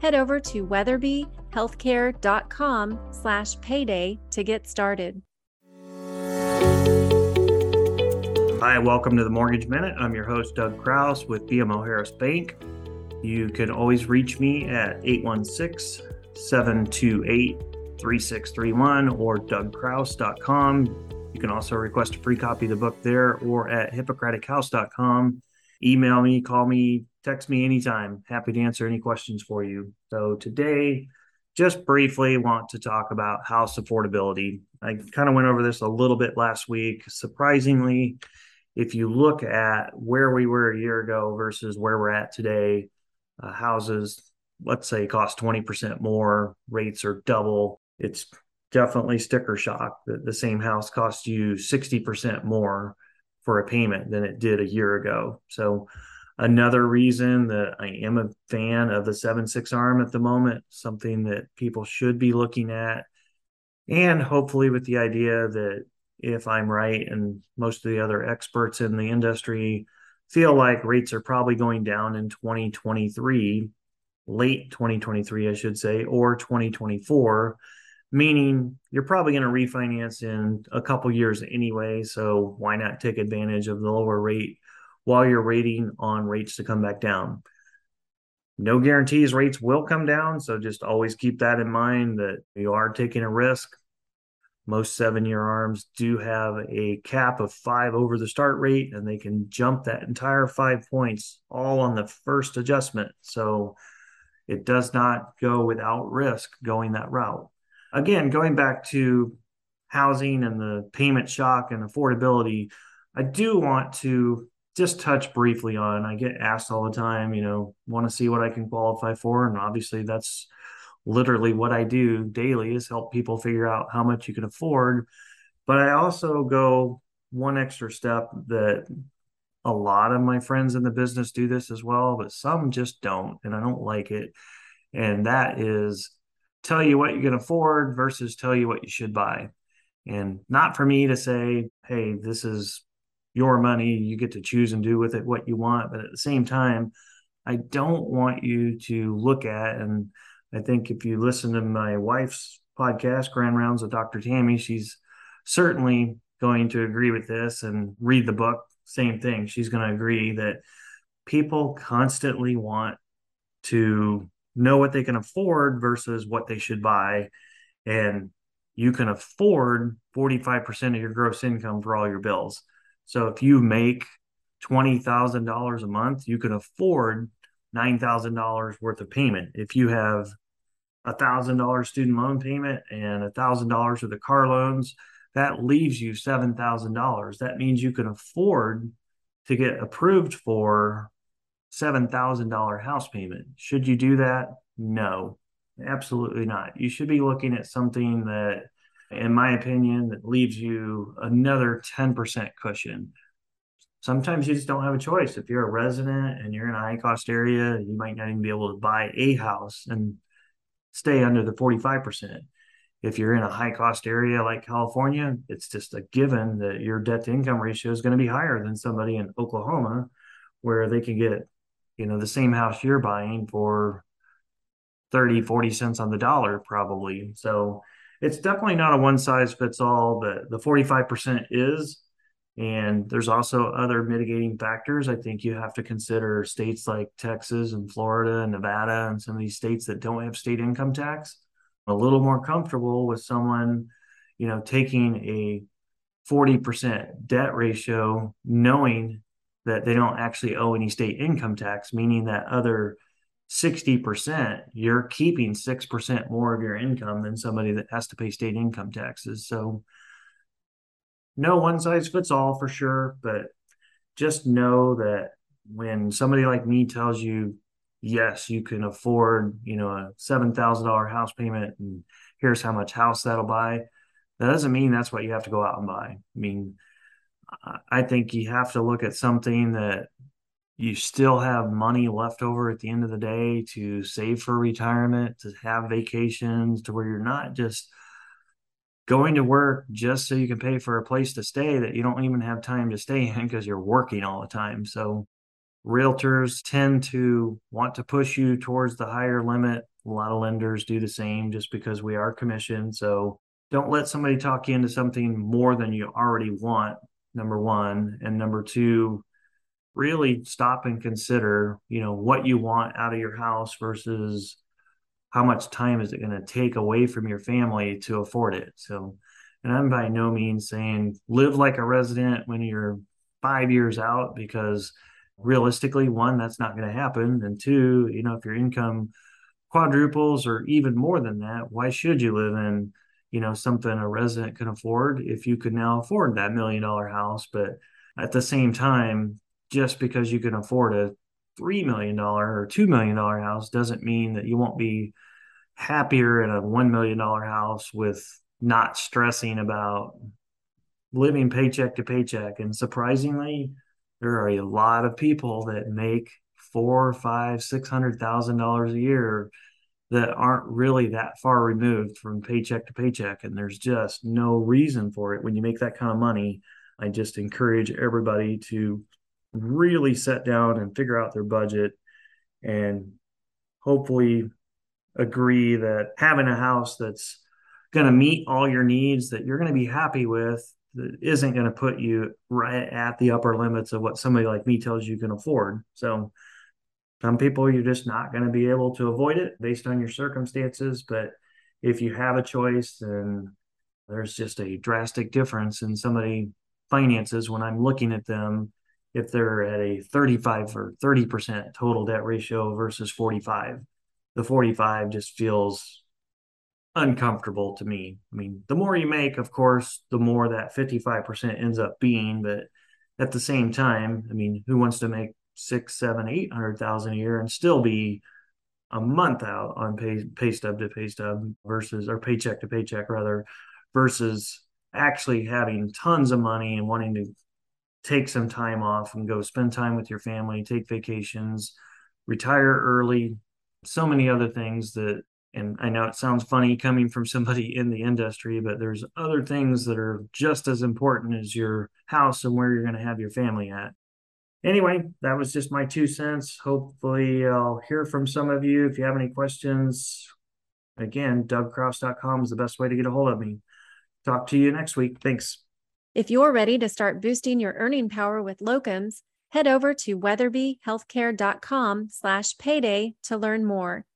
head over to weatherbyhealthcare.com slash payday to get started. Hi, welcome to the Mortgage Minute. I'm your host, Doug Crouse with BMO Harris Bank. You can always reach me at 816 728 3631 or dougcrouse.com. You can also request a free copy of the book there or at hippocratichouse.com. Email me, call me, text me anytime. Happy to answer any questions for you. So today, just briefly want to talk about house affordability. I kind of went over this a little bit last week. Surprisingly, if you look at where we were a year ago versus where we're at today, uh, houses, let's say, cost 20% more, rates are double. It's definitely sticker shock that the same house costs you 60% more for a payment than it did a year ago. So another reason that I am a fan of the 7-6 arm at the moment, something that people should be looking at. And hopefully with the idea that if I'm right and most of the other experts in the industry feel like rates are probably going down in 2023, late 2023, I should say, or 2024 meaning you're probably going to refinance in a couple years anyway. So why not take advantage of the lower rate while you're waiting on rates to come back down? No guarantees rates will come down. So just always keep that in mind that you are taking a risk. Most seven year arms do have a cap of five over the start rate, and they can jump that entire five points all on the first adjustment. So it does not go without risk going that route again, going back to housing and the payment shock and affordability, I do want to just touch briefly on. I get asked all the time, you know, want to see what I can qualify for, and obviously that's literally what I do daily is help people figure out how much you can afford. But I also go one extra step that a lot of my friends in the business do this as well, but some just don't, and I don't like it. And that is tell you what you can afford versus tell you what you should buy. And not for me to say, hey, this is your money. You get to choose and do with it what you want. But at the same time, I don't want you to look at, and I think if you listen to my wife's podcast, Grand Rounds with Dr. Tammy, she's certainly going to agree with this and read the book. Same thing. She's going to agree that people constantly want to know what they can afford versus what they should buy. And you can afford 45% of your gross income for all your bills. So if you make $20,000 a month, you can afford $9,000 worth of payment. If you have a thousand dollar student loan payment and a thousand dollars of the car loans, that leaves you seven thousand dollars. That means you can afford to get approved for $7,000 house payment. Should you do that? No, absolutely not. You should be looking at something that, in my opinion, that leaves you another 10% cushion. Sometimes you just don't have a choice. If you're a resident and you're in a high cost area, you might not even be able to buy a house and stay under the 45%. If you're in a high cost area like California, it's just a given that your debt to income ratio is going to be higher than somebody in Oklahoma where they can get you know the same house you're buying for 30 40 cents on the dollar probably so it's definitely not a one size fits all but the 45% is. And there's also other mitigating factors. I think you have to consider states like texas and florida and nevada and some of these states that don't have state income tax. A little more comfortable with someone you know taking a 40% debt ratio knowing that they don't actually owe any state income tax, meaning that other 60%, you're keeping 6% more of your income than somebody that has to pay state income taxes. So, no one size fits all for sure, but just know that when somebody like me tells you yes, you can afford, you know, a $7,000 house payment and here's how much house that'll buy. That doesn't mean that's what you have to go out and buy. I mean, I think you have to look at something that you still have money left over at the end of the day to save for retirement, to have vacations, to where you're not just going to work just so you can pay for a place to stay that you don't even have time to stay in because you're working all the time. So realtors tend to want to push you towards the higher limit. A lot of lenders do the same just because we are commissioned. So don't let somebody talk you into something more than you already want, number one. And number two, really stop and consider, you know, what you want out of your house versus how much time is it going to take away from your family to afford it. So, and I'm by no means saying live like a resident when you're five years out because realistically, one, that's not going to happen. And two, you know, if your income quadruples or even more than that, why should you live in, you know, something a resident can afford if you could now afford that million dollar house? But at the same time, just because you can afford a $3 million or $2 million house doesn't mean that you won't be happier in a $1 million house with not stressing about living paycheck to paycheck. And surprisingly, there are a lot of people that make four, five, six hundred thousand dollars a year that aren't really that far removed from paycheck to paycheck. And there's just no reason for it. When you make that kind of money, I just encourage everybody to really sit down and figure out their budget and hopefully agree that having a house that's going to meet all your needs that you're going to be happy with that isn't going to put you right at the upper limits of what somebody like me tells you can afford. So some people you're just not going to be able to avoid it based on your circumstances, but if you have a choice and there's just a drastic difference in somebody finances when I'm looking at them if they're at a 35 or 30% total debt ratio versus 45. The 45 just feels uncomfortable to me. I mean, the more you make, of course, the more that 55% ends up being. But at the same time, I mean, who wants to make six, seven, eight hundred thousand a year and still be a month out on pay, pay stub to pay stub versus or paycheck to paycheck rather versus actually having tons of money and wanting to take some time off and go spend time with your family, take vacations, retire early, so many other things that and I know it sounds funny coming from somebody in the industry, but there's other things that are just as important as your house and where you're going to have your family at. Anyway, that was just my two cents. Hopefully, I'll hear from some of you. If you have any questions, again, dougcrouse.com is the best way to get a hold of me. Talk to you next week. Thanks. If you're ready to start boosting your earning power with locums, head over to weatherbyhealthcare.com slash payday to learn more.